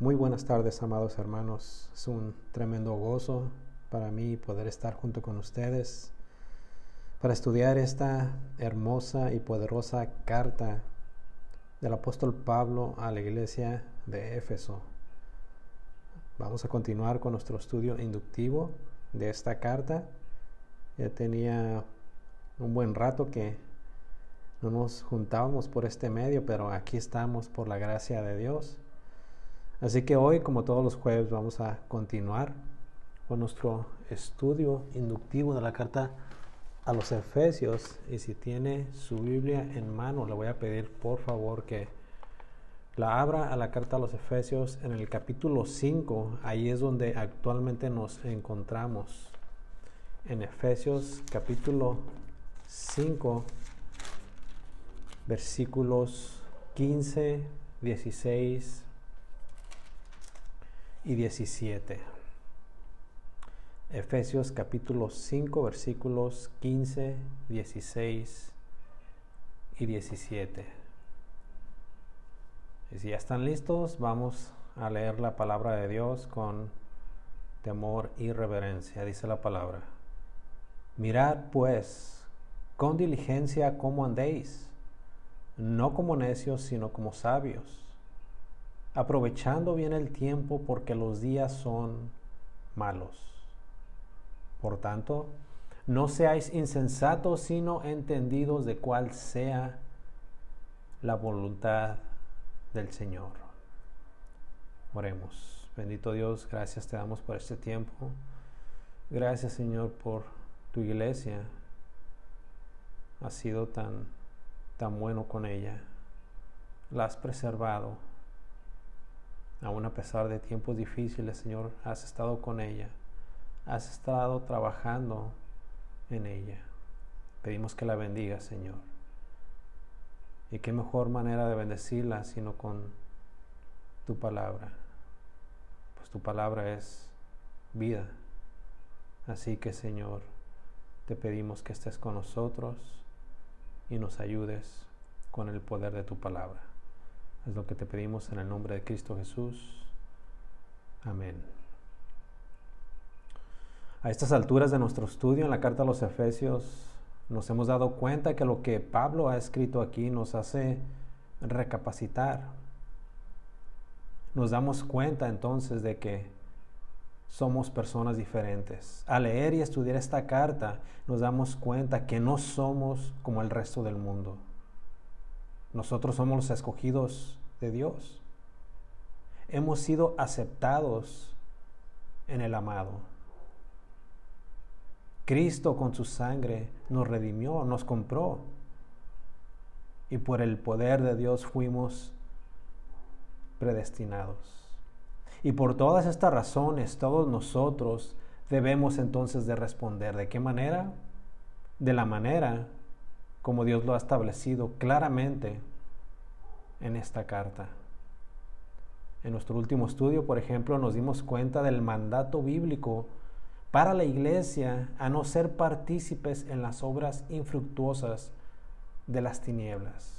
Muy buenas tardes, amados hermanos. Es un tremendo gozo para mí poder estar junto con ustedes para estudiar esta hermosa y poderosa carta del apóstol Pablo a la iglesia de Éfeso. Vamos a continuar con nuestro estudio inductivo de esta carta. Ya tenía un buen rato que no nos juntábamos por este medio, pero aquí estamos por la gracia de Dios. Así que hoy, como todos los jueves, vamos a continuar con nuestro estudio inductivo de la carta a los Efesios. Y si tiene su Biblia en mano, le voy a pedir por favor que la abra a la carta a los Efesios en el capítulo 5. Ahí es donde actualmente nos encontramos. En Efesios capítulo 5, versículos 15, 16 y 17. Efesios capítulo 5 versículos 15, 16 y 17. Y si ya están listos, vamos a leer la palabra de Dios con temor y reverencia. Dice la palabra. Mirad pues con diligencia cómo andéis, no como necios, sino como sabios aprovechando bien el tiempo porque los días son malos. Por tanto, no seáis insensatos, sino entendidos de cuál sea la voluntad del Señor. Oremos. Bendito Dios, gracias te damos por este tiempo. Gracias Señor por tu iglesia. Has sido tan, tan bueno con ella. La has preservado Aún a pesar de tiempos difíciles, Señor, has estado con ella. Has estado trabajando en ella. Pedimos que la bendiga, Señor. Y qué mejor manera de bendecirla sino con tu palabra. Pues tu palabra es vida. Así que, Señor, te pedimos que estés con nosotros y nos ayudes con el poder de tu palabra. Es lo que te pedimos en el nombre de Cristo Jesús. Amén. A estas alturas de nuestro estudio en la carta a los Efesios, nos hemos dado cuenta que lo que Pablo ha escrito aquí nos hace recapacitar. Nos damos cuenta entonces de que somos personas diferentes. Al leer y estudiar esta carta, nos damos cuenta que no somos como el resto del mundo. Nosotros somos los escogidos de Dios. Hemos sido aceptados en el amado. Cristo con su sangre nos redimió, nos compró. Y por el poder de Dios fuimos predestinados. Y por todas estas razones, todos nosotros debemos entonces de responder. ¿De qué manera? De la manera como Dios lo ha establecido claramente en esta carta. En nuestro último estudio, por ejemplo, nos dimos cuenta del mandato bíblico para la iglesia a no ser partícipes en las obras infructuosas de las tinieblas.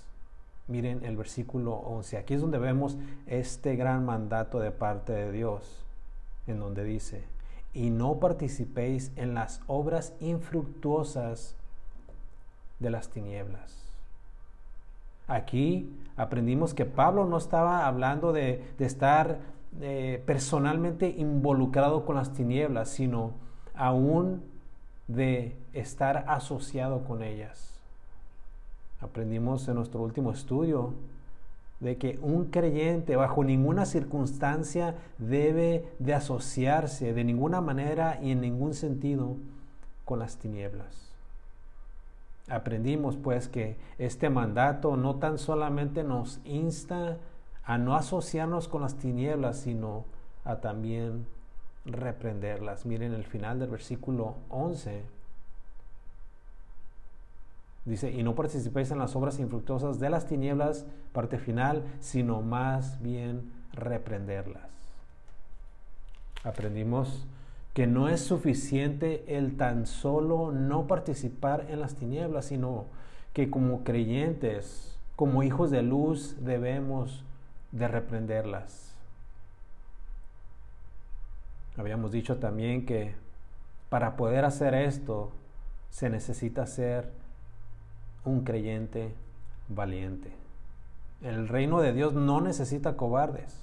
Miren el versículo 11. Aquí es donde vemos este gran mandato de parte de Dios, en donde dice, y no participéis en las obras infructuosas de las tinieblas. Aquí aprendimos que Pablo no estaba hablando de, estar eh, personalmente involucrado con las tinieblas, sino aún de estar asociado con ellas. Aprendimos en nuestro último estudio de que un creyente bajo ninguna circunstancia debe de asociarse de ninguna manera y en ningún sentido con las tinieblas. Aprendimos pues que este mandato no tan solamente nos insta a no asociarnos con las tinieblas, sino a también reprenderlas. Miren el final del versículo 11. Dice, y no participéis en las obras infructuosas de las tinieblas, parte final, sino más bien reprenderlas. Aprendimos que no es suficiente el tan solo no participar en las tinieblas, sino que como creyentes, como hijos de luz, debemos de reprenderlas. Habíamos dicho también que para poder hacer esto se necesita ser un creyente valiente. El reino de Dios no necesita cobardes.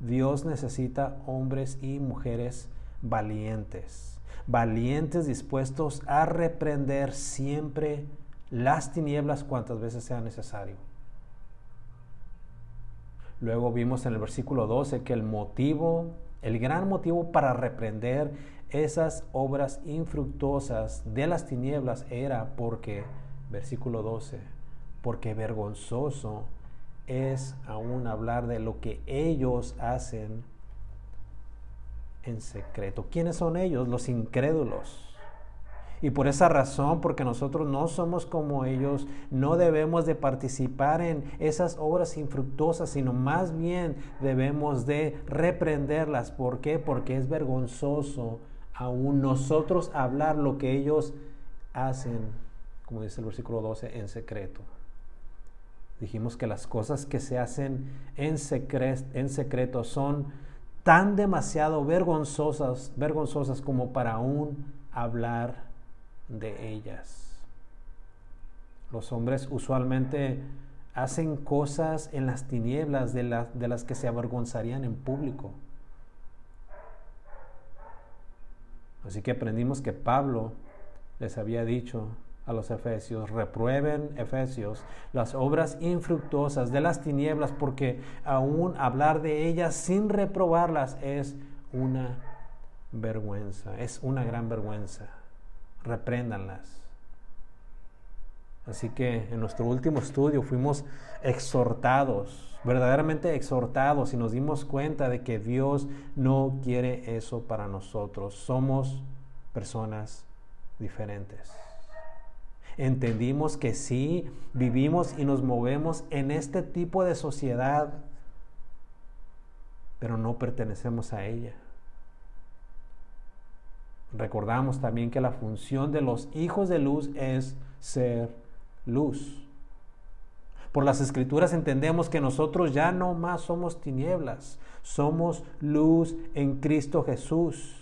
Dios necesita hombres y mujeres valientes, valientes dispuestos a reprender siempre las tinieblas cuantas veces sea necesario. Luego vimos en el versículo 12 que el motivo, el gran motivo para reprender esas obras infructuosas de las tinieblas era porque, versículo 12, porque vergonzoso es aún hablar de lo que ellos hacen en secreto. ¿Quiénes son ellos? Los incrédulos. Y por esa razón, porque nosotros no somos como ellos, no debemos de participar en esas obras infructuosas, sino más bien debemos de reprenderlas. ¿Por qué? Porque es vergonzoso aún nosotros hablar lo que ellos hacen, como dice el versículo 12, en secreto. Dijimos que las cosas que se hacen en, en secreto son tan demasiado vergonzosas, vergonzosas como para aún hablar de ellas. Los hombres usualmente hacen cosas en las tinieblas de, de las que se avergonzarían en público. Así que aprendimos que Pablo les había dicho a los efesios, reprueben efesios las obras infructuosas de las tinieblas, porque aún hablar de ellas sin reprobarlas es una vergüenza, es una gran vergüenza. Repréndanlas. Así que en nuestro último estudio fuimos exhortados, verdaderamente exhortados y nos dimos cuenta de que Dios no quiere eso para nosotros. Somos personas diferentes entendimos que sí, vivimos y nos movemos en este tipo de sociedad, pero no pertenecemos a ella. Recordamos también que la función de los hijos de luz es ser luz. Por las escrituras entendemos que nosotros ya no más somos tinieblas, somos luz en Cristo Jesús.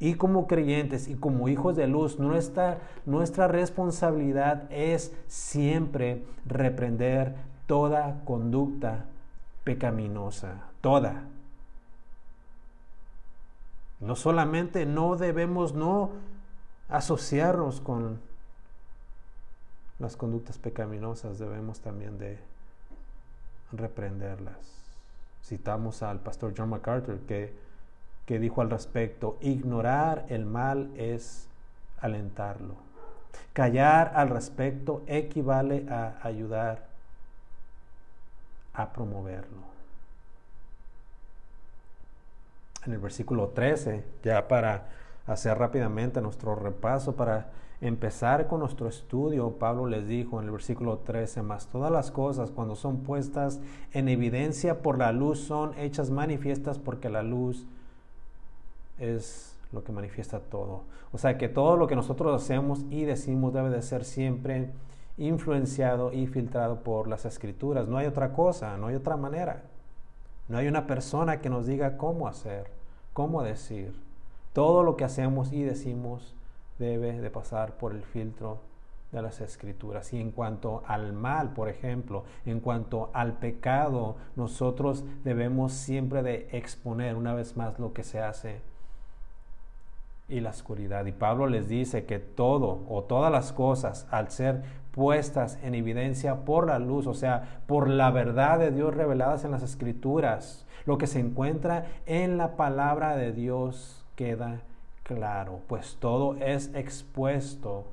Y como creyentes y como hijos de luz, nuestra, nuestra responsabilidad es siempre reprender toda conducta pecaminosa, toda. No solamente no debemos no asociarnos con las conductas pecaminosas, debemos también de reprenderlas. Citamos al pastor John MacArthur que que dijo al respecto, ignorar el mal es alentarlo. Callar al respecto equivale a ayudar a promoverlo. En el versículo 13, ya para hacer rápidamente nuestro repaso, para empezar con nuestro estudio, Pablo les dijo en el versículo 13, más todas las cosas cuando son puestas en evidencia por la luz son hechas manifiestas porque la luz es lo que manifiesta todo. O sea que todo lo que nosotros hacemos y decimos debe de ser siempre influenciado y filtrado por las escrituras. No hay otra cosa, no hay otra manera. No hay una persona que nos diga cómo hacer, cómo decir. Todo lo que hacemos y decimos debe de pasar por el filtro de las escrituras. Y en cuanto al mal, por ejemplo, en cuanto al pecado, nosotros debemos siempre de exponer una vez más lo que se hace y la oscuridad. Y Pablo les dice que todo o todas las cosas, al ser puestas en evidencia por la luz, o sea, por la verdad de Dios reveladas en las escrituras, lo que se encuentra en la palabra de Dios queda claro, pues todo es expuesto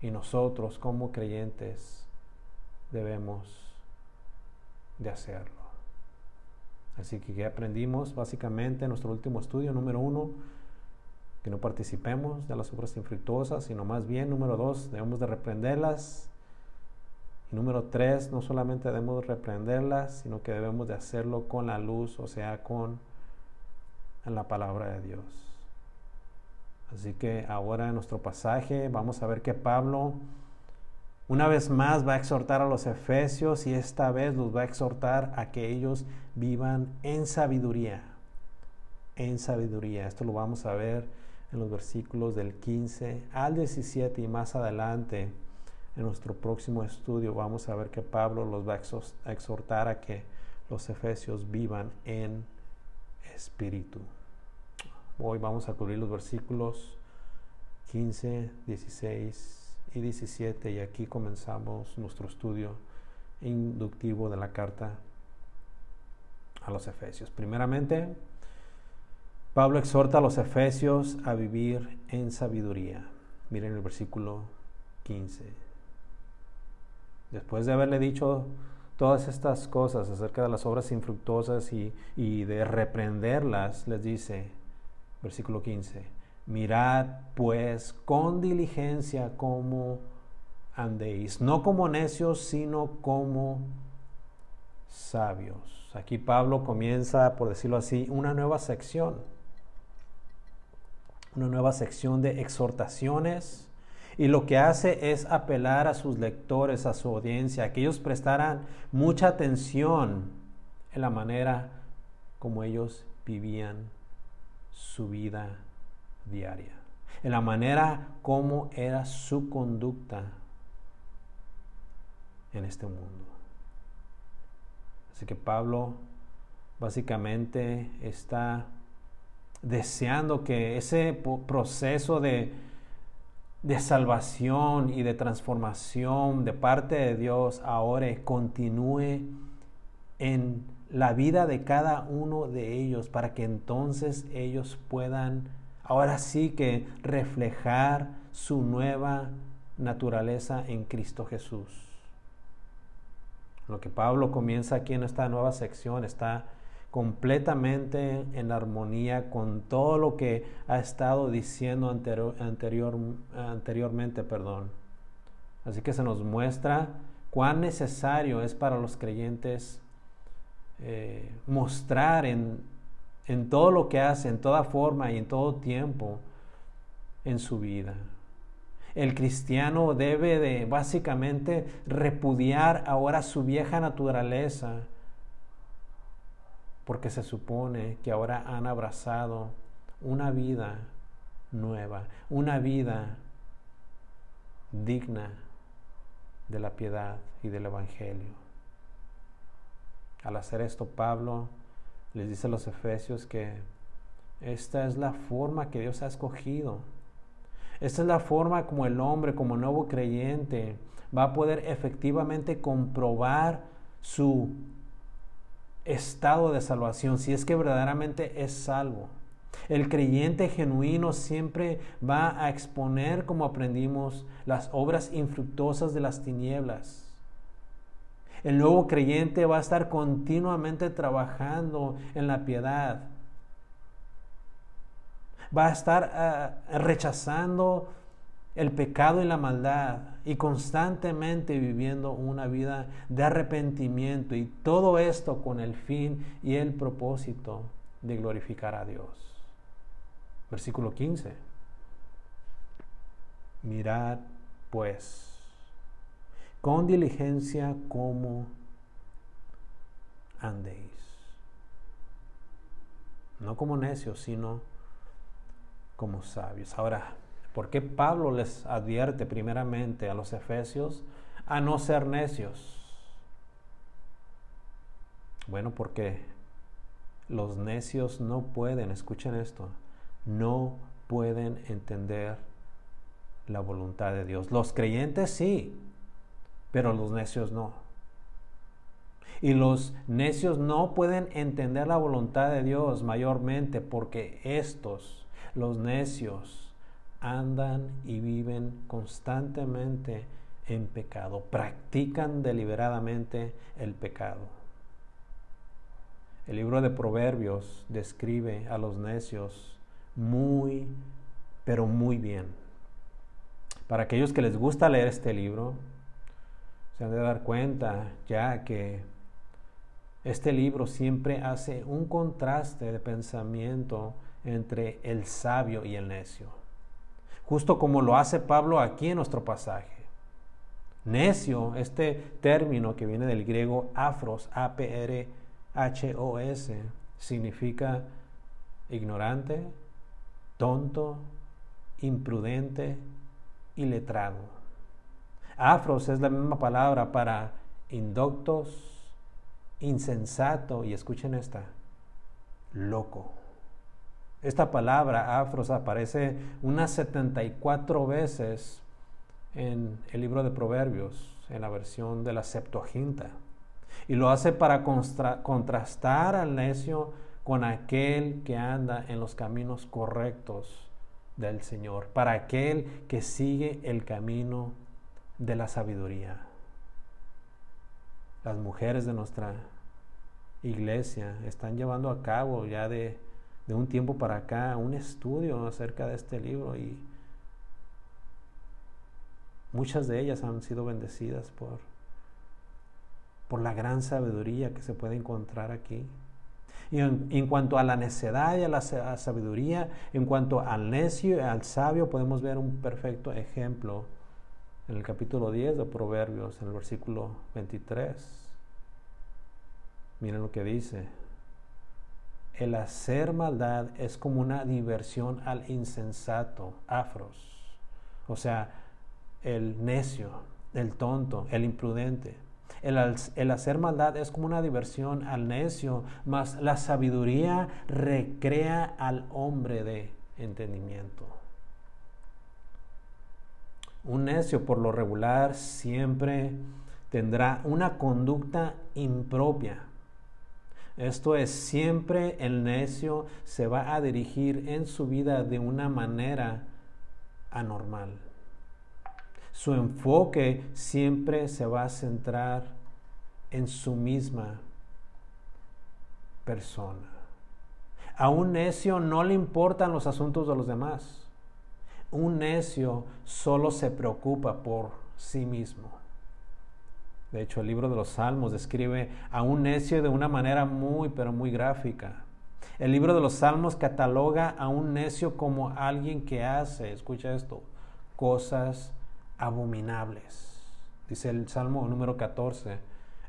y nosotros como creyentes debemos de hacerlo. Así que ¿qué aprendimos básicamente en nuestro último estudio número uno? Que no participemos de las obras infructuosas, sino más bien, número dos, debemos de reprenderlas. Y número tres, no solamente debemos reprenderlas, sino que debemos de hacerlo con la luz, o sea, con la palabra de Dios. Así que ahora en nuestro pasaje vamos a ver que Pablo una vez más va a exhortar a los efesios y esta vez los va a exhortar a que ellos vivan en sabiduría en sabiduría. Esto lo vamos a ver en los versículos del 15 al 17 y más adelante en nuestro próximo estudio vamos a ver que Pablo los va a exhortar a que los efesios vivan en espíritu. Hoy vamos a cubrir los versículos 15, 16 y 17 y aquí comenzamos nuestro estudio inductivo de la carta a los efesios. Primeramente, Pablo exhorta a los efesios a vivir en sabiduría. Miren el versículo 15. Después de haberle dicho todas estas cosas acerca de las obras infructuosas y, y de reprenderlas, les dice, versículo 15, mirad pues con diligencia cómo andéis, no como necios, sino como sabios. Aquí Pablo comienza, por decirlo así, una nueva sección, una nueva sección de exhortaciones y lo que hace es apelar a sus lectores, a su audiencia, a que ellos prestaran mucha atención en la manera como ellos vivían su vida diaria, en la manera como era su conducta en este mundo. Así que Pablo básicamente está deseando que ese proceso de, de salvación y de transformación de parte de Dios ahora continúe en la vida de cada uno de ellos para que entonces ellos puedan ahora sí que reflejar su nueva naturaleza en Cristo Jesús. Lo que Pablo comienza aquí en esta nueva sección está completamente en armonía con todo lo que ha estado diciendo anterior, anteriormente. Perdón. Así que se nos muestra cuán necesario es para los creyentes eh, mostrar en, en todo lo que hace, en toda forma y en todo tiempo en su vida. El cristiano debe de básicamente repudiar ahora su vieja naturaleza, porque se supone que ahora han abrazado una vida nueva, una vida digna de la piedad y del Evangelio. Al hacer esto, Pablo les dice a los efesios que esta es la forma que Dios ha escogido. Esta es la forma como el hombre, como nuevo creyente, va a poder efectivamente comprobar su estado de salvación, si es que verdaderamente es salvo. El creyente genuino siempre va a exponer, como aprendimos, las obras infructuosas de las tinieblas. El nuevo creyente va a estar continuamente trabajando en la piedad. Va a estar ah, rechazando el pecado y la maldad y constantemente viviendo una vida de arrepentimiento y todo esto con el fin y el propósito de glorificar a Dios. Versículo 15. Mirad pues con diligencia como andéis. No como necios, sino como sabios. Ahora, ¿Por qué Pablo les advierte primeramente a los efesios a no ser necios? Bueno, porque los necios no pueden, escuchen esto, no pueden entender la voluntad de Dios. Los creyentes sí, pero los necios no. Y los necios no pueden entender la voluntad de Dios mayormente porque estos, los necios, andan y viven constantemente en pecado, practican deliberadamente el pecado. El libro de Proverbios describe a los necios muy, pero muy bien. Para aquellos que les gusta leer este libro, se han de dar cuenta ya que este libro siempre hace un contraste de pensamiento entre el sabio y el necio justo como lo hace Pablo aquí en nuestro pasaje. Necio, este término que viene del griego afros, A-P-R-H-O-S, significa ignorante, tonto, imprudente y letrado. Afros es la misma palabra para indoctos, insensato y escuchen esta, loco. Esta palabra afros aparece unas 74 veces en el libro de Proverbios, en la versión de la Septuaginta. Y lo hace para contrastar al necio con aquel que anda en los caminos correctos del Señor, para aquel que sigue el camino de la sabiduría. Las mujeres de nuestra iglesia están llevando a cabo ya de, de un tiempo para acá un estudio acerca de este libro y muchas de ellas han sido bendecidas por, por la gran sabiduría que se puede encontrar aquí. Y en, cuanto a la necedad y a la sabiduría, en cuanto al necio y al sabio, podemos ver un perfecto ejemplo en el capítulo 10 de Proverbios, en el versículo 23. Miren lo que dice. El hacer maldad es como una diversión al insensato, afros. O sea, el necio, el tonto, el imprudente. El, hacer maldad es como una diversión al necio, mas la sabiduría recrea al hombre de entendimiento. Un necio por lo regular siempre tendrá una conducta impropia. Esto es, siempre el necio se va a dirigir en su vida de una manera anormal su enfoque siempre se va a centrar en su misma persona. A un necio no le importan los asuntos de los demás. Un necio solo se preocupa por sí mismo. De hecho, el libro de los Salmos describe a un necio de una manera muy, pero muy gráfica. El libro de los Salmos cataloga a un necio como alguien que hace, escucha esto, cosas abominables. Dice el Salmo número 14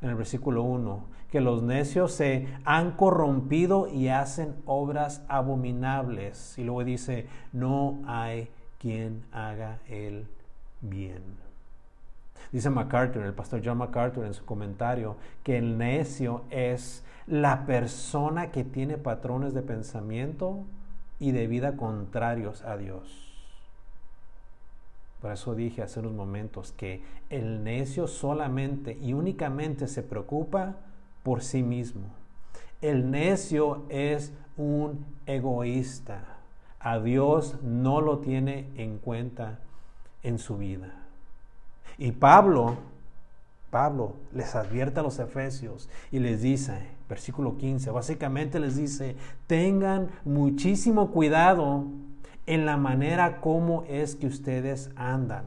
en el versículo 1, que los necios se han corrompido y hacen obras abominables. Y luego dice, no hay quien haga el bien. Dice MacArthur, el pastor John MacArthur en su comentario, que el necio es la persona que tiene patrones de pensamiento y de vida contrarios a Dios. Por eso dije hace unos momentos que el necio solamente y únicamente se preocupa por sí mismo. El necio es un egoísta. A Dios no lo tiene en cuenta en su vida. Y Pablo, Pablo les advierte a los efesios y les dice, versículo 15, básicamente les dice, tengan muchísimo cuidado en la manera como es que ustedes andan.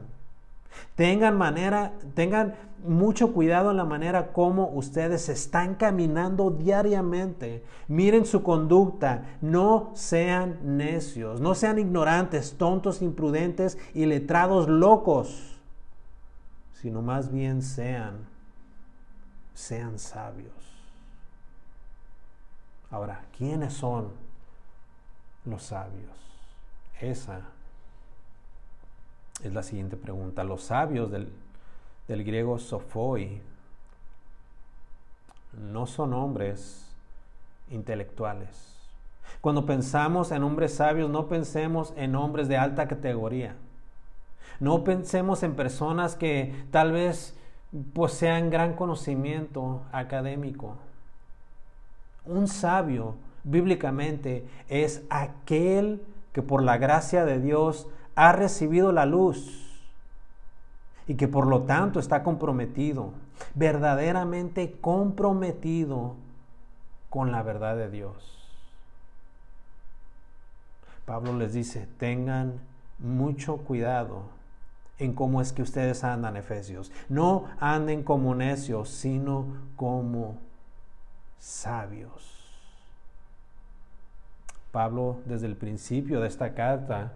Tengan manera, tengan mucho cuidado en la manera como ustedes están caminando diariamente. Miren su conducta, no sean necios, no sean ignorantes, tontos, imprudentes y letrados locos, sino más bien sean sean sabios. Ahora, ¿quiénes son los sabios? Esa es la siguiente pregunta. Los sabios del, griego sofoi no son hombres intelectuales. Cuando pensamos en hombres sabios, no pensemos en hombres de alta categoría. No pensemos en personas que tal vez posean gran conocimiento académico. Un sabio, bíblicamente, es aquel que por la gracia de Dios ha recibido la luz y que por lo tanto está comprometido, verdaderamente comprometido con la verdad de Dios. Pablo les dice, tengan mucho cuidado en cómo es que ustedes andan, Efesios. No anden como necios, sino como sabios. Pablo desde el principio de esta carta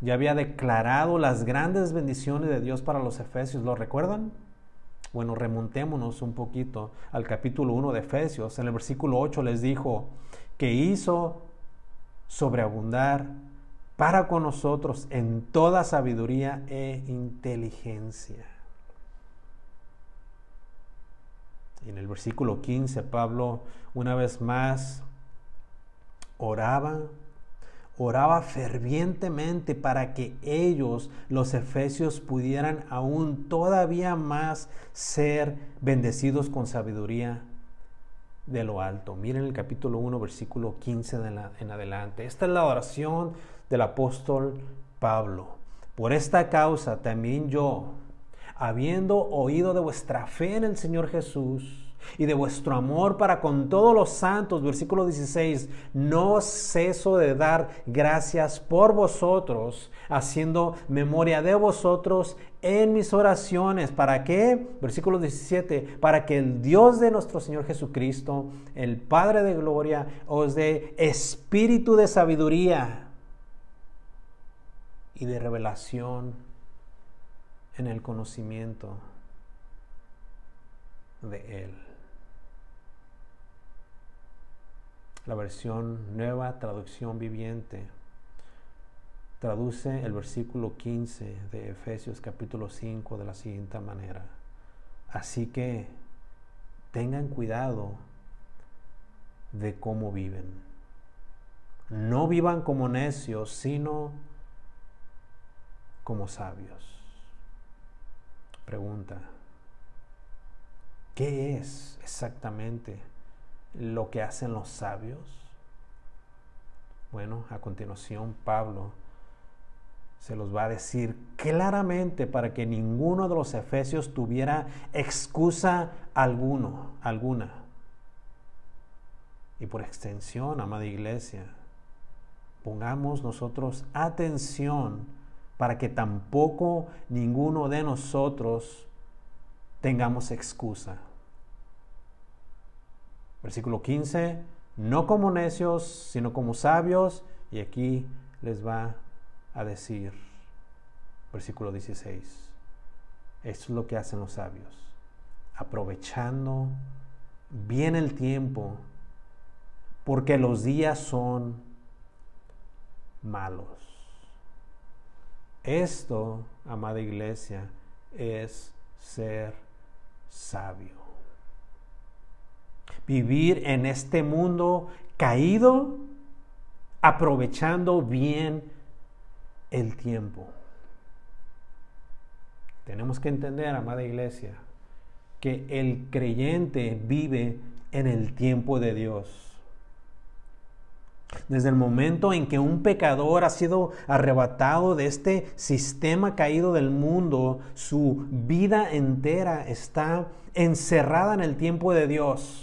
ya había declarado las grandes bendiciones de Dios para los efesios. ¿Lo recuerdan? Bueno, remontémonos un poquito al capítulo 1 de Efesios. En el versículo 8 les dijo que hizo sobreabundar para con nosotros en toda sabiduría e inteligencia. En el versículo 15, Pablo una vez más oraba, oraba fervientemente para que ellos, los efesios, pudieran aún todavía más ser bendecidos con sabiduría de lo alto. Miren el capítulo 1, versículo 15 en adelante. Esta es la oración del apóstol Pablo. Por esta causa también yo, habiendo oído de vuestra fe en el Señor Jesús, y de vuestro amor para con todos los santos, versículo 16, no ceso de dar gracias por vosotros, haciendo memoria de vosotros en mis oraciones. ¿Para qué? Versículo 17, para que el Dios de nuestro Señor Jesucristo, el Padre de Gloria, os dé espíritu de sabiduría y de revelación en el conocimiento de Él. la versión nueva traducción viviente traduce el versículo 15 de Efesios capítulo 5 de la siguiente manera. Así que tengan cuidado de cómo viven. No vivan como necios, sino como sabios. Pregunta, ¿qué es exactamente? lo que hacen los sabios? Bueno, a continuación Pablo se los va a decir claramente para que ninguno de los efesios tuviera excusa alguno, alguna. Y por extensión, amada iglesia, pongamos nosotros atención para que tampoco ninguno de nosotros tengamos excusa. Versículo 15, no como necios, sino como sabios. Y aquí les va a decir, versículo 16, esto es lo que hacen los sabios, aprovechando bien el tiempo, porque los días son malos. Esto, amada iglesia, es ser sabio vivir en este mundo caído, aprovechando bien el tiempo. Tenemos que entender, amada iglesia, que el creyente vive en el tiempo de Dios. Desde el momento en que un pecador ha sido arrebatado de este sistema caído del mundo, su vida entera está encerrada en el tiempo de Dios.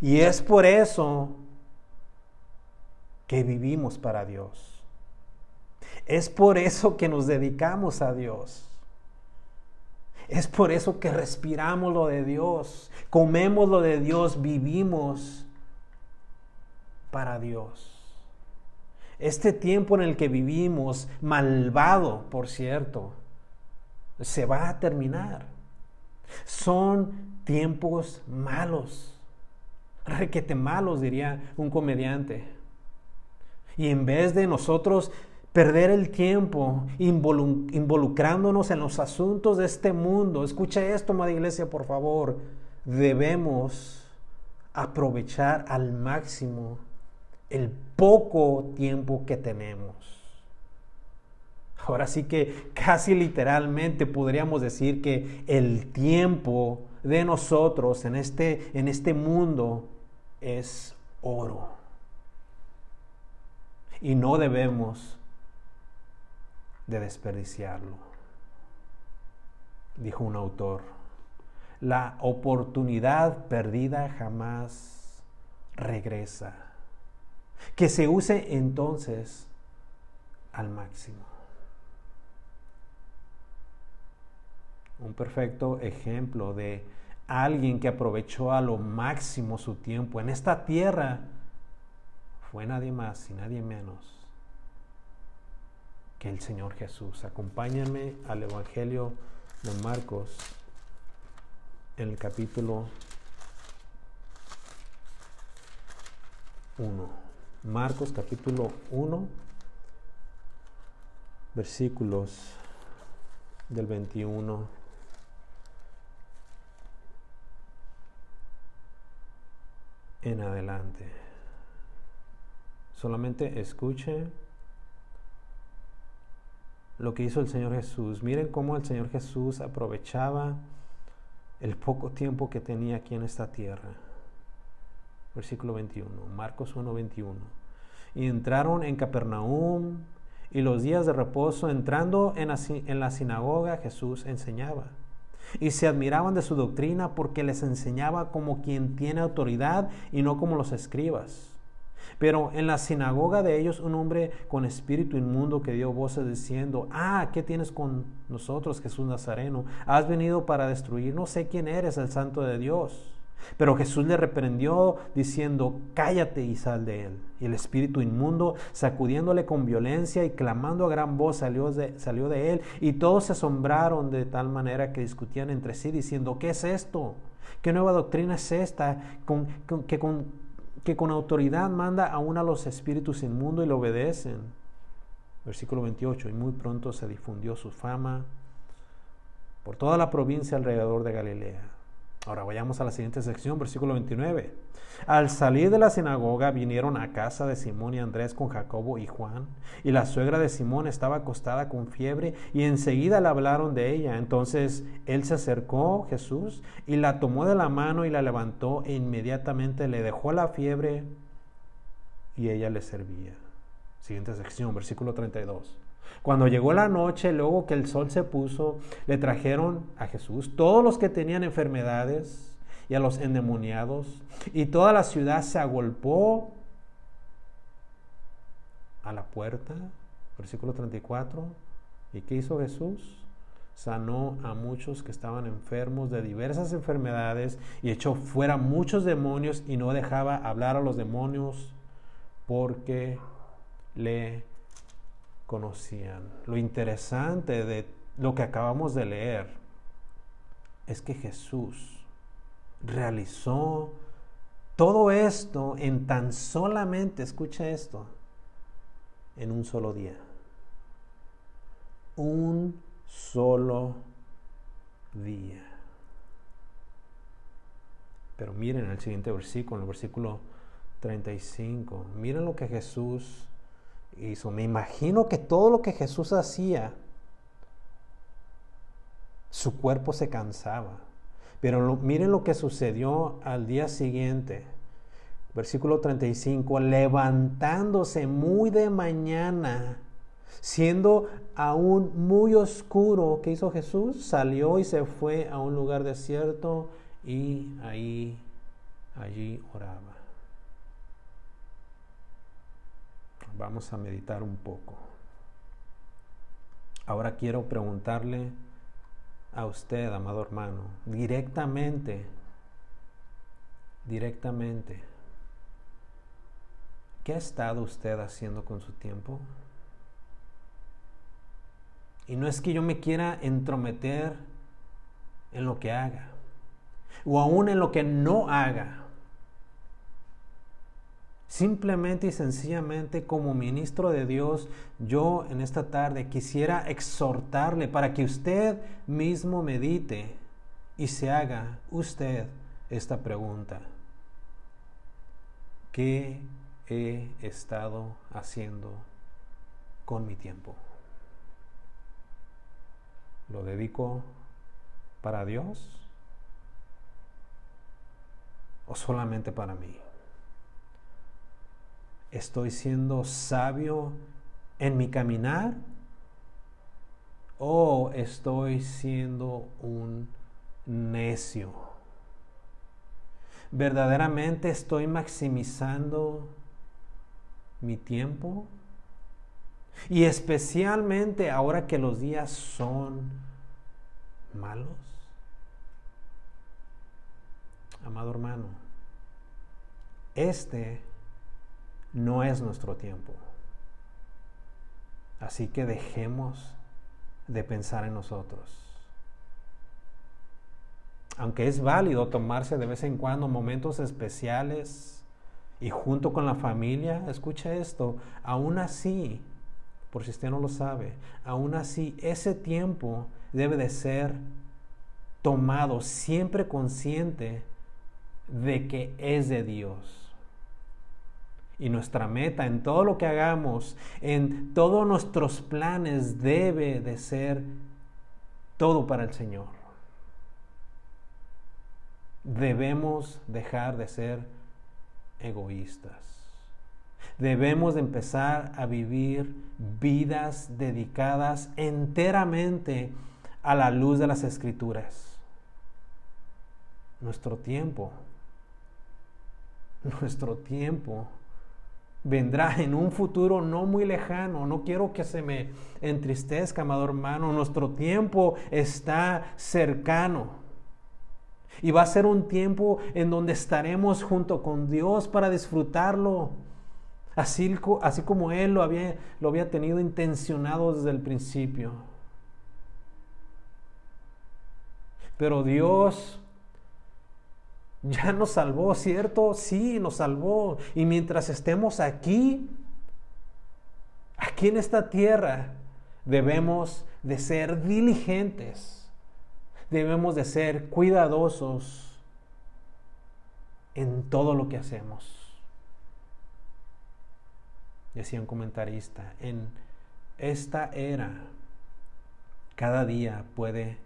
Y es por eso que vivimos para Dios. Es por eso que nos dedicamos a Dios. Es por eso que respiramos lo de Dios, comemos lo de Dios, vivimos para Dios. Este tiempo en el que vivimos, malvado, por cierto, se va a terminar. Son tiempos malos requete malos, diría un comediante. Y en vez de nosotros perder el tiempo involucrándonos en los asuntos de este mundo, escucha esto, amada iglesia, por favor, debemos aprovechar al máximo el poco tiempo que tenemos. Ahora sí que casi literalmente podríamos decir que el tiempo de nosotros en este, en este mundo es oro. Y no debemos de desperdiciarlo. Dijo un autor, la oportunidad perdida jamás regresa. Que se use entonces al máximo. Un perfecto ejemplo de alguien que aprovechó a lo máximo su tiempo en esta tierra fue nadie más y nadie menos que el Señor Jesús. Acompáñenme al Evangelio de Marcos en el capítulo 1. Marcos capítulo 1, versículos del 21 en adelante. Solamente escuche lo que hizo el Señor Jesús. Miren cómo el Señor Jesús aprovechaba el poco tiempo que tenía aquí en esta tierra. Versículo 21, Marcos 1, 21. Y entraron en Capernaum y los días de reposo, entrando en la, sinagoga, Jesús enseñaba. Y se admiraban de su doctrina porque les enseñaba como quien tiene autoridad y no como los escribas. Pero en la sinagoga de ellos un hombre con espíritu inmundo que dio voces diciendo, ah, ¿qué tienes con nosotros, Jesús Nazareno? Has venido para destruir, no sé quién eres, el santo de Dios. Pero Jesús le reprendió diciendo, cállate y sal de él. Y el espíritu inmundo, sacudiéndole con violencia y clamando a gran voz, salió de, salió de él. Y todos se asombraron de tal manera que discutían entre sí, diciendo, ¿qué es esto? ¿Qué nueva doctrina es esta que, con, que con autoridad manda aún a los espíritus inmundos y le obedecen? Versículo 28, y muy pronto se difundió su fama por toda la provincia alrededor de Galilea. Ahora vayamos a la siguiente sección, versículo 29. Al salir de la sinagoga vinieron a casa de Simón y Andrés con Jacobo y Juan, y la suegra de Simón estaba acostada con fiebre, y enseguida le hablaron de ella. Entonces él se acercó, Jesús, y la tomó de la mano y la levantó, e inmediatamente le dejó la fiebre, y ella le servía. Siguiente sección, versículo 32. Cuando llegó la noche, luego que el sol se puso, le trajeron a Jesús todos los que tenían enfermedades y a los endemoniados, y toda la ciudad se agolpó a la puerta, versículo 34. ¿Y qué hizo Jesús? Sanó a muchos que estaban enfermos de diversas enfermedades y echó fuera muchos demonios y no dejaba hablar a los demonios porque le conocían. Lo interesante de lo que acabamos de leer es que Jesús realizó todo esto en tan solamente, escucha esto, en un solo día. Un solo día. Pero miren el siguiente versículo, el versículo 35. Miren lo que Jesús hizo. Me imagino que todo lo que Jesús hacía, su cuerpo se cansaba. Pero miren lo que sucedió al día siguiente. Versículo 35, levantándose muy de mañana, siendo aún muy oscuro, ¿qué hizo Jesús? Salió y se fue a un lugar desierto y ahí, allí oraba. Vamos a meditar un poco. Ahora quiero preguntarle a usted, amado hermano, directamente, directamente, ¿qué ha estado usted haciendo con su tiempo? Y no es que yo me quiera entrometer en lo que haga, o aún en lo que no haga. Simplemente y sencillamente como ministro de Dios, yo en esta tarde quisiera exhortarle para que usted mismo medite y se haga usted esta pregunta. ¿Qué he estado haciendo con mi tiempo? ¿Lo dedico para Dios o solamente para mí? ¿Estoy siendo sabio en mi caminar? ¿O estoy siendo un necio? ¿Verdaderamente estoy maximizando mi tiempo? Y especialmente ahora que los días son malos. Amado hermano, este no es nuestro tiempo. Así que dejemos de pensar en nosotros. Aunque es válido tomarse de vez en cuando momentos especiales Y junto con la familia, escucha esto, aún así, por si usted no lo sabe, aún así ese tiempo debe de ser tomado siempre consciente de que es de Dios. Y nuestra meta en todo lo que hagamos, en todos nuestros planes, debe de ser todo para el Señor. Debemos dejar de ser egoístas. Debemos de empezar a vivir vidas dedicadas enteramente a la luz de las escrituras. Nuestro tiempo, nuestro tiempo vendrá en un futuro no muy lejano. No quiero que se me entristezca, amado hermano. Nuestro tiempo está cercano. Y va a ser un tiempo en donde estaremos junto con Dios para disfrutarlo. Así, así como Él lo había, lo había tenido intencionado desde el principio. Pero Dios ya nos salvó, ¿cierto? Sí, nos salvó. Y mientras estemos aquí, aquí en esta tierra, debemos de ser diligentes, debemos de ser cuidadosos en todo lo que hacemos. Decía un comentarista, en esta era, cada día puede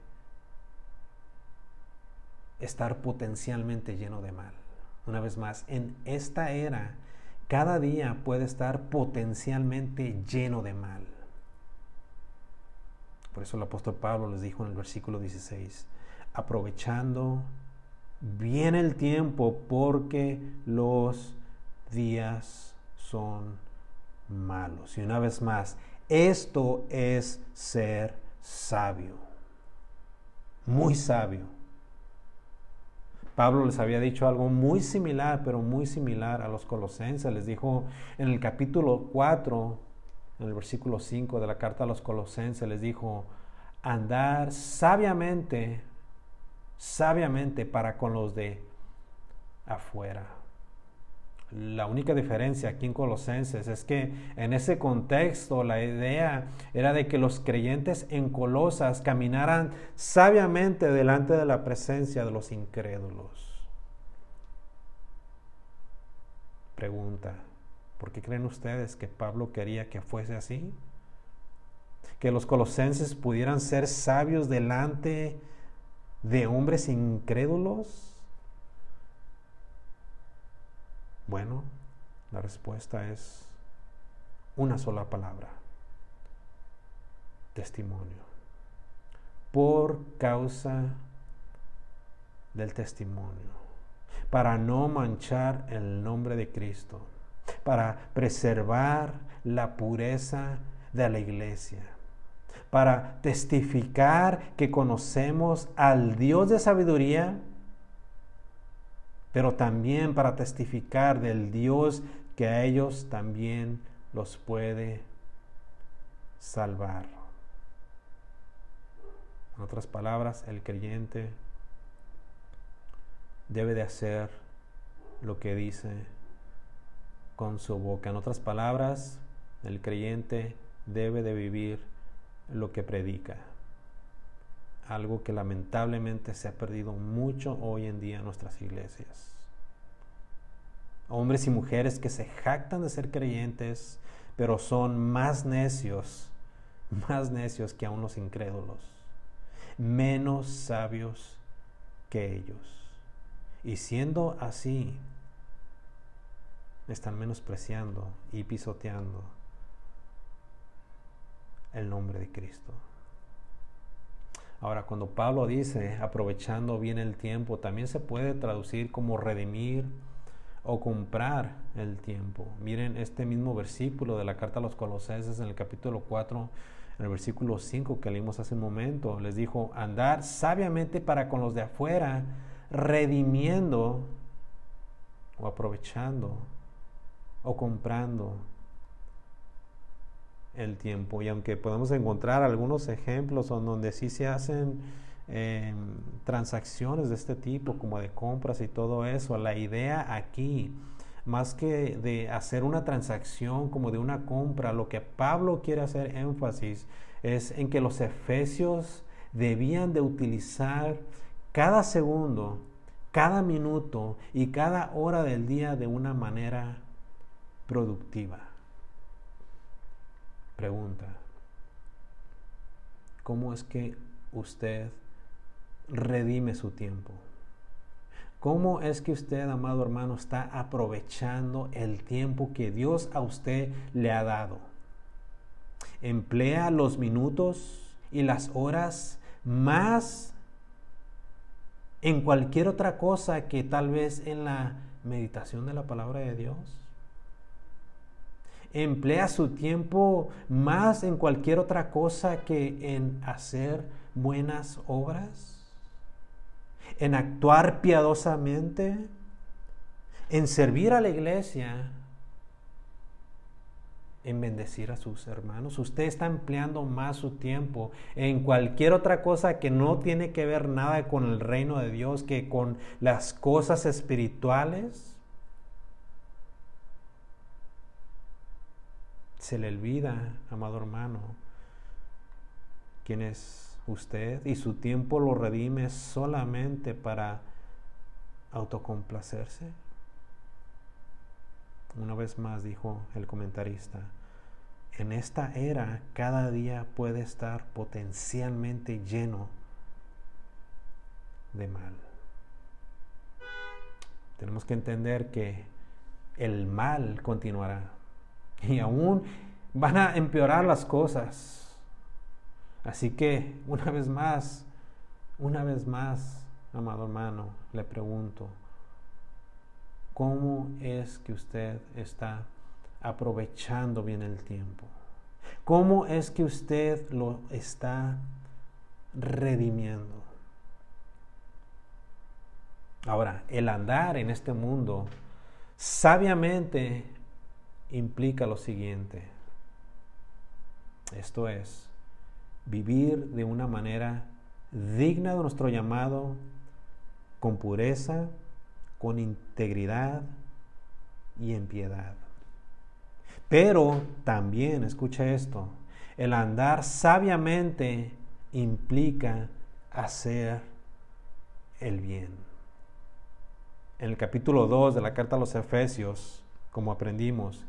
estar potencialmente lleno de mal. Una vez más, en esta era, cada día puede estar potencialmente lleno de mal. Por eso el apóstol Pablo les dijo en el versículo 16, aprovechando bien el tiempo porque los días son malos. Y una vez más, esto es ser sabio, muy sabio. Pablo les había dicho algo muy similar, pero muy similar a los colosenses. Les dijo en el capítulo 4, en el versículo 5 de la carta a los colosenses, les dijo, andar sabiamente, sabiamente para con los de afuera. La única diferencia aquí en Colosenses es que en ese contexto la idea era de que los creyentes en Colosas caminaran sabiamente delante de la presencia de los incrédulos. Pregunta, ¿por qué creen ustedes que Pablo quería que fuese así? Que los colosenses pudieran ser sabios delante de hombres incrédulos. Bueno, la respuesta es una sola palabra. Testimonio. Por causa del testimonio. Para no manchar el nombre de Cristo. Para preservar la pureza de la iglesia. Para testificar que conocemos al Dios de sabiduría pero también para testificar del Dios que a ellos también los puede salvar. En otras palabras, el creyente debe de hacer lo que dice con su boca. En otras palabras, el creyente debe de vivir lo que predica algo que lamentablemente se ha perdido mucho hoy en día en nuestras iglesias. Hombres y mujeres que se jactan de ser creyentes, pero son más necios, más necios que aún los incrédulos, menos sabios que ellos. Y siendo así, están menospreciando y pisoteando el nombre de Cristo. Ahora, cuando Pablo dice aprovechando bien el tiempo, también se puede traducir como redimir o comprar el tiempo. Miren este mismo versículo de la carta a los colosenses en el capítulo 4, en el versículo 5 que leímos hace un momento. Les dijo, andar sabiamente para con los de afuera, redimiendo o aprovechando o comprando el tiempo. Y aunque podemos encontrar algunos ejemplos donde sí se hacen em, transacciones de este tipo, como de compras y todo eso, la idea aquí, más que de hacer una transacción como de una compra, lo que Pablo quiere hacer énfasis es en que los efesios debían de utilizar cada segundo, cada minuto y cada hora del día de una manera productiva. Pregunta, ¿cómo es que usted redime su tiempo? ¿Cómo es que usted, amado hermano, está aprovechando el tiempo que Dios a usted le ha dado? Emplea los minutos y las horas más en cualquier otra cosa que tal vez en la meditación de la palabra de Dios. Emplea su tiempo más en cualquier otra cosa que en hacer buenas obras en actuar piadosamente, en servir a la iglesia, en bendecir a sus hermanos. Usted está empleando más su tiempo en cualquier otra cosa que no tiene que ver nada con el reino de Dios, que con las cosas espirituales. Se le olvida, amado hermano, quién es usted y su tiempo lo redime solamente para autocomplacerse? Una vez más dijo el comentarista, en esta era cada día puede estar potencialmente lleno de mal. Tenemos que entender que el mal continuará y aún van a empeorar las cosas Así que, una vez más, una vez más, amado hermano, le pregunto, ¿cómo es que usted está aprovechando bien el tiempo? ¿Cómo es que usted lo está redimiendo? Ahora, el andar en este mundo sabiamente implica lo siguiente. Esto es, vivir de una manera digna de nuestro llamado, con pureza, con integridad y en piedad. Pero también, escucha esto, el andar sabiamente implica hacer el bien. En el capítulo 2 de la carta a los Efesios, como aprendimos,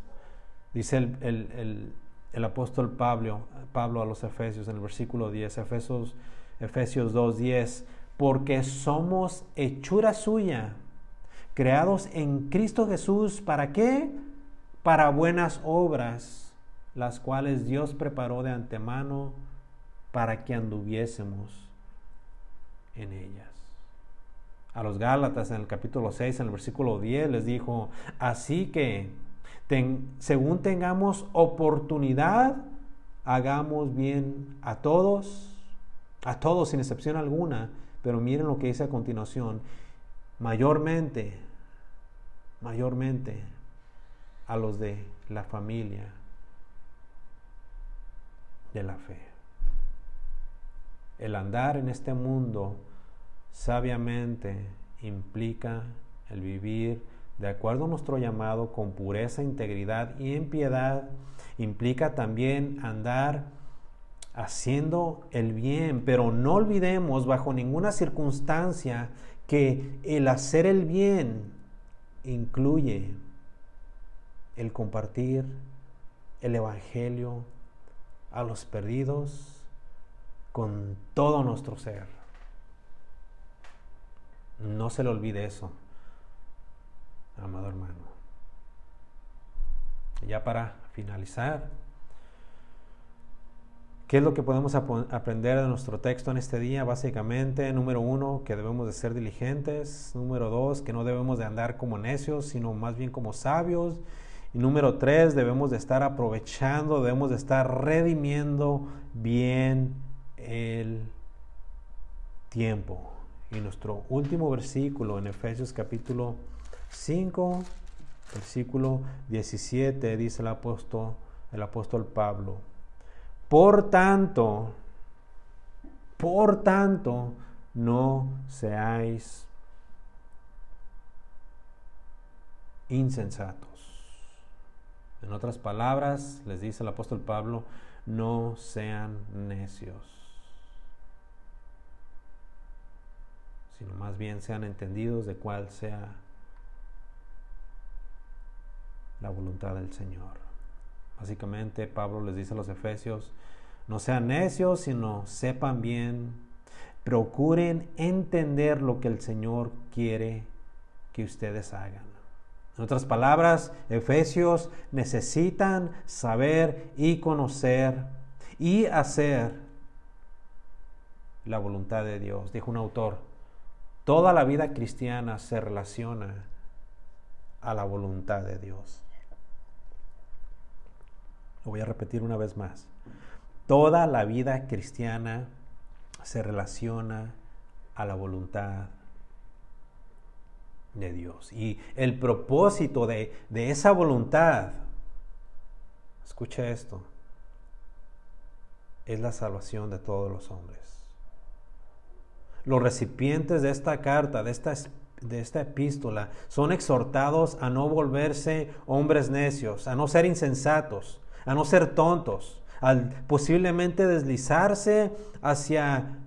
dice el, el, el apóstol Pablo, Pablo a los Efesios en el versículo 10, Efesios, Efesios 2, 10, porque somos hechura suya, creados en Cristo Jesús, ¿para qué? Para buenas obras, las cuales Dios preparó de antemano para que anduviésemos en ellas. A los Gálatas en el capítulo 6, en el versículo 10 les dijo, así que según tengamos oportunidad, hagamos bien a todos, a todos sin excepción alguna, pero miren lo que dice a continuación, mayormente, mayormente a los de la familia de la fe. El andar en este mundo sabiamente implica el vivir de acuerdo a nuestro llamado, con pureza, integridad y en piedad, implica también andar haciendo el bien, pero no olvidemos bajo ninguna circunstancia que el hacer el bien incluye el compartir el Evangelio a los perdidos con todo nuestro ser. No se le olvide eso amado hermano. Ya para finalizar, ¿qué es lo que podemos aprender de nuestro texto en este día? Básicamente, número uno, que debemos de ser diligentes. Número dos, que no debemos de andar como necios, sino más bien como sabios. Y número tres, debemos de estar aprovechando, debemos de estar redimiendo bien el tiempo. Y nuestro último versículo en Efesios capítulo 5, versículo 17, dice el apóstol, el apóstol Pablo. Por tanto, por tanto, no seáis insensatos. En otras palabras, les dice el apóstol Pablo, no sean necios, sino más bien sean entendidos de cuál sea la voluntad del Señor. Básicamente Pablo les dice a los efesios, no sean necios, sino sepan bien, procuren entender lo que el Señor quiere que ustedes hagan. En otras palabras, Efesios necesitan saber y conocer y hacer la voluntad de Dios. Dijo un autor, toda la vida cristiana se relaciona a la voluntad de Dios. Lo voy a repetir una vez más. Toda la vida cristiana se relaciona a la voluntad de Dios. Y el propósito de, de esa voluntad, escucha esto, es la salvación de todos los hombres. Los recipientes de esta carta, de esta, de esta epístola, son exhortados a no volverse hombres necios, a no ser insensatos, a no ser tontos, al posiblemente deslizarse hacia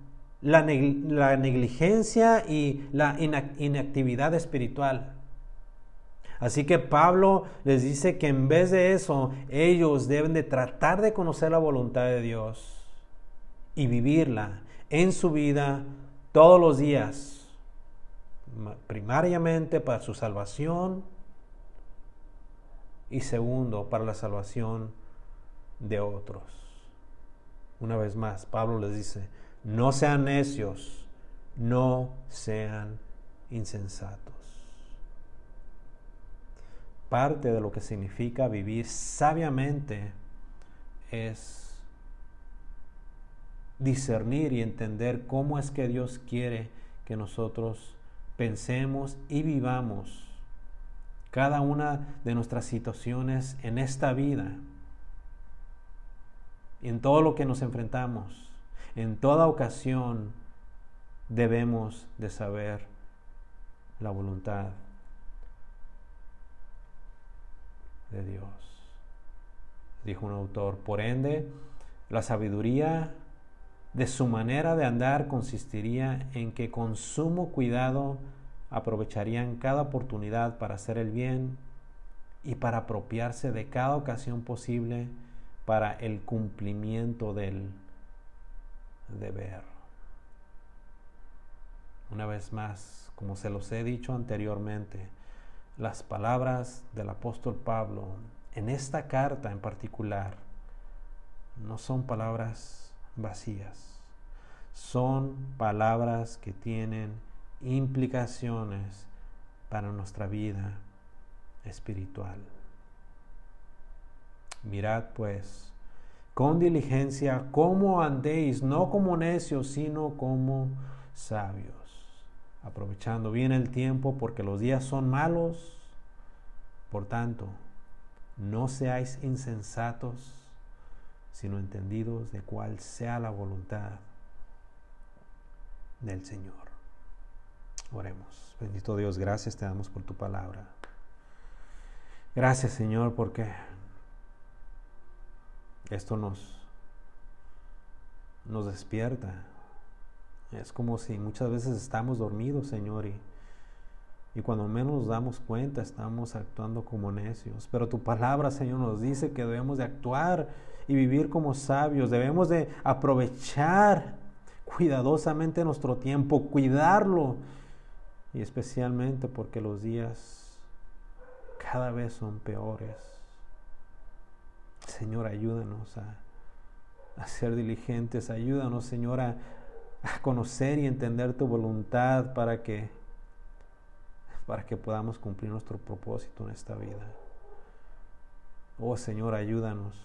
la, negligencia y la inactividad espiritual. Así que Pablo les dice que en vez de eso, ellos deben de tratar de conocer la voluntad de Dios y vivirla en su vida todos los días, primariamente para su salvación y segundo, para la salvación de otros. Una vez más, Pablo les dice, no sean necios, no sean insensatos. Parte de lo que significa vivir sabiamente es discernir y entender cómo es que Dios quiere que nosotros pensemos y vivamos cada una de nuestras situaciones en esta vida, en todo lo que nos enfrentamos en toda ocasión debemos de saber la voluntad de Dios. Dijo un autor, por ende, la sabiduría de su manera de andar consistiría en que con sumo cuidado aprovecharían cada oportunidad para hacer el bien y para apropiarse de cada ocasión posible para el cumplimiento del de ver. Una vez más, como se los he dicho anteriormente, las palabras del apóstol Pablo en esta carta en particular no son palabras vacías, son palabras que tienen implicaciones para nuestra vida espiritual. Mirad pues con diligencia cómo andéis, no como necios, sino como sabios, aprovechando bien el tiempo porque los días son malos. Por tanto, no seáis insensatos, sino entendidos de cuál sea la voluntad del Señor. Oremos. Bendito Dios, gracias te damos por tu palabra. Gracias Señor porque esto nos, nos despierta. Es como si muchas veces estamos dormidos, Señor, y, y cuando menos nos damos cuenta estamos actuando como necios. Pero tu palabra, Señor, nos dice que debemos de actuar y vivir como sabios. Debemos de aprovechar cuidadosamente nuestro tiempo, cuidarlo. Y especialmente porque los días cada vez son peores. Señor, ayúdanos a, ser diligentes, ayúdanos, Señor, a, conocer y entender tu voluntad para que, para que podamos cumplir nuestro propósito en esta vida. Oh Señor, ayúdanos.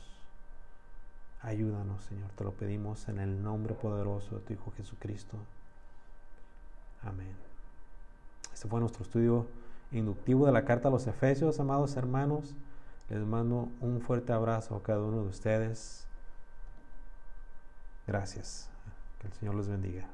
Ayúdanos, Señor. Te lo pedimos en el nombre poderoso de tu Hijo Jesucristo. Amén. Este fue nuestro estudio inductivo de la carta a los Efesios, amados hermanos. Les mando un fuerte abrazo a cada uno de ustedes. Gracias. Que el Señor los bendiga.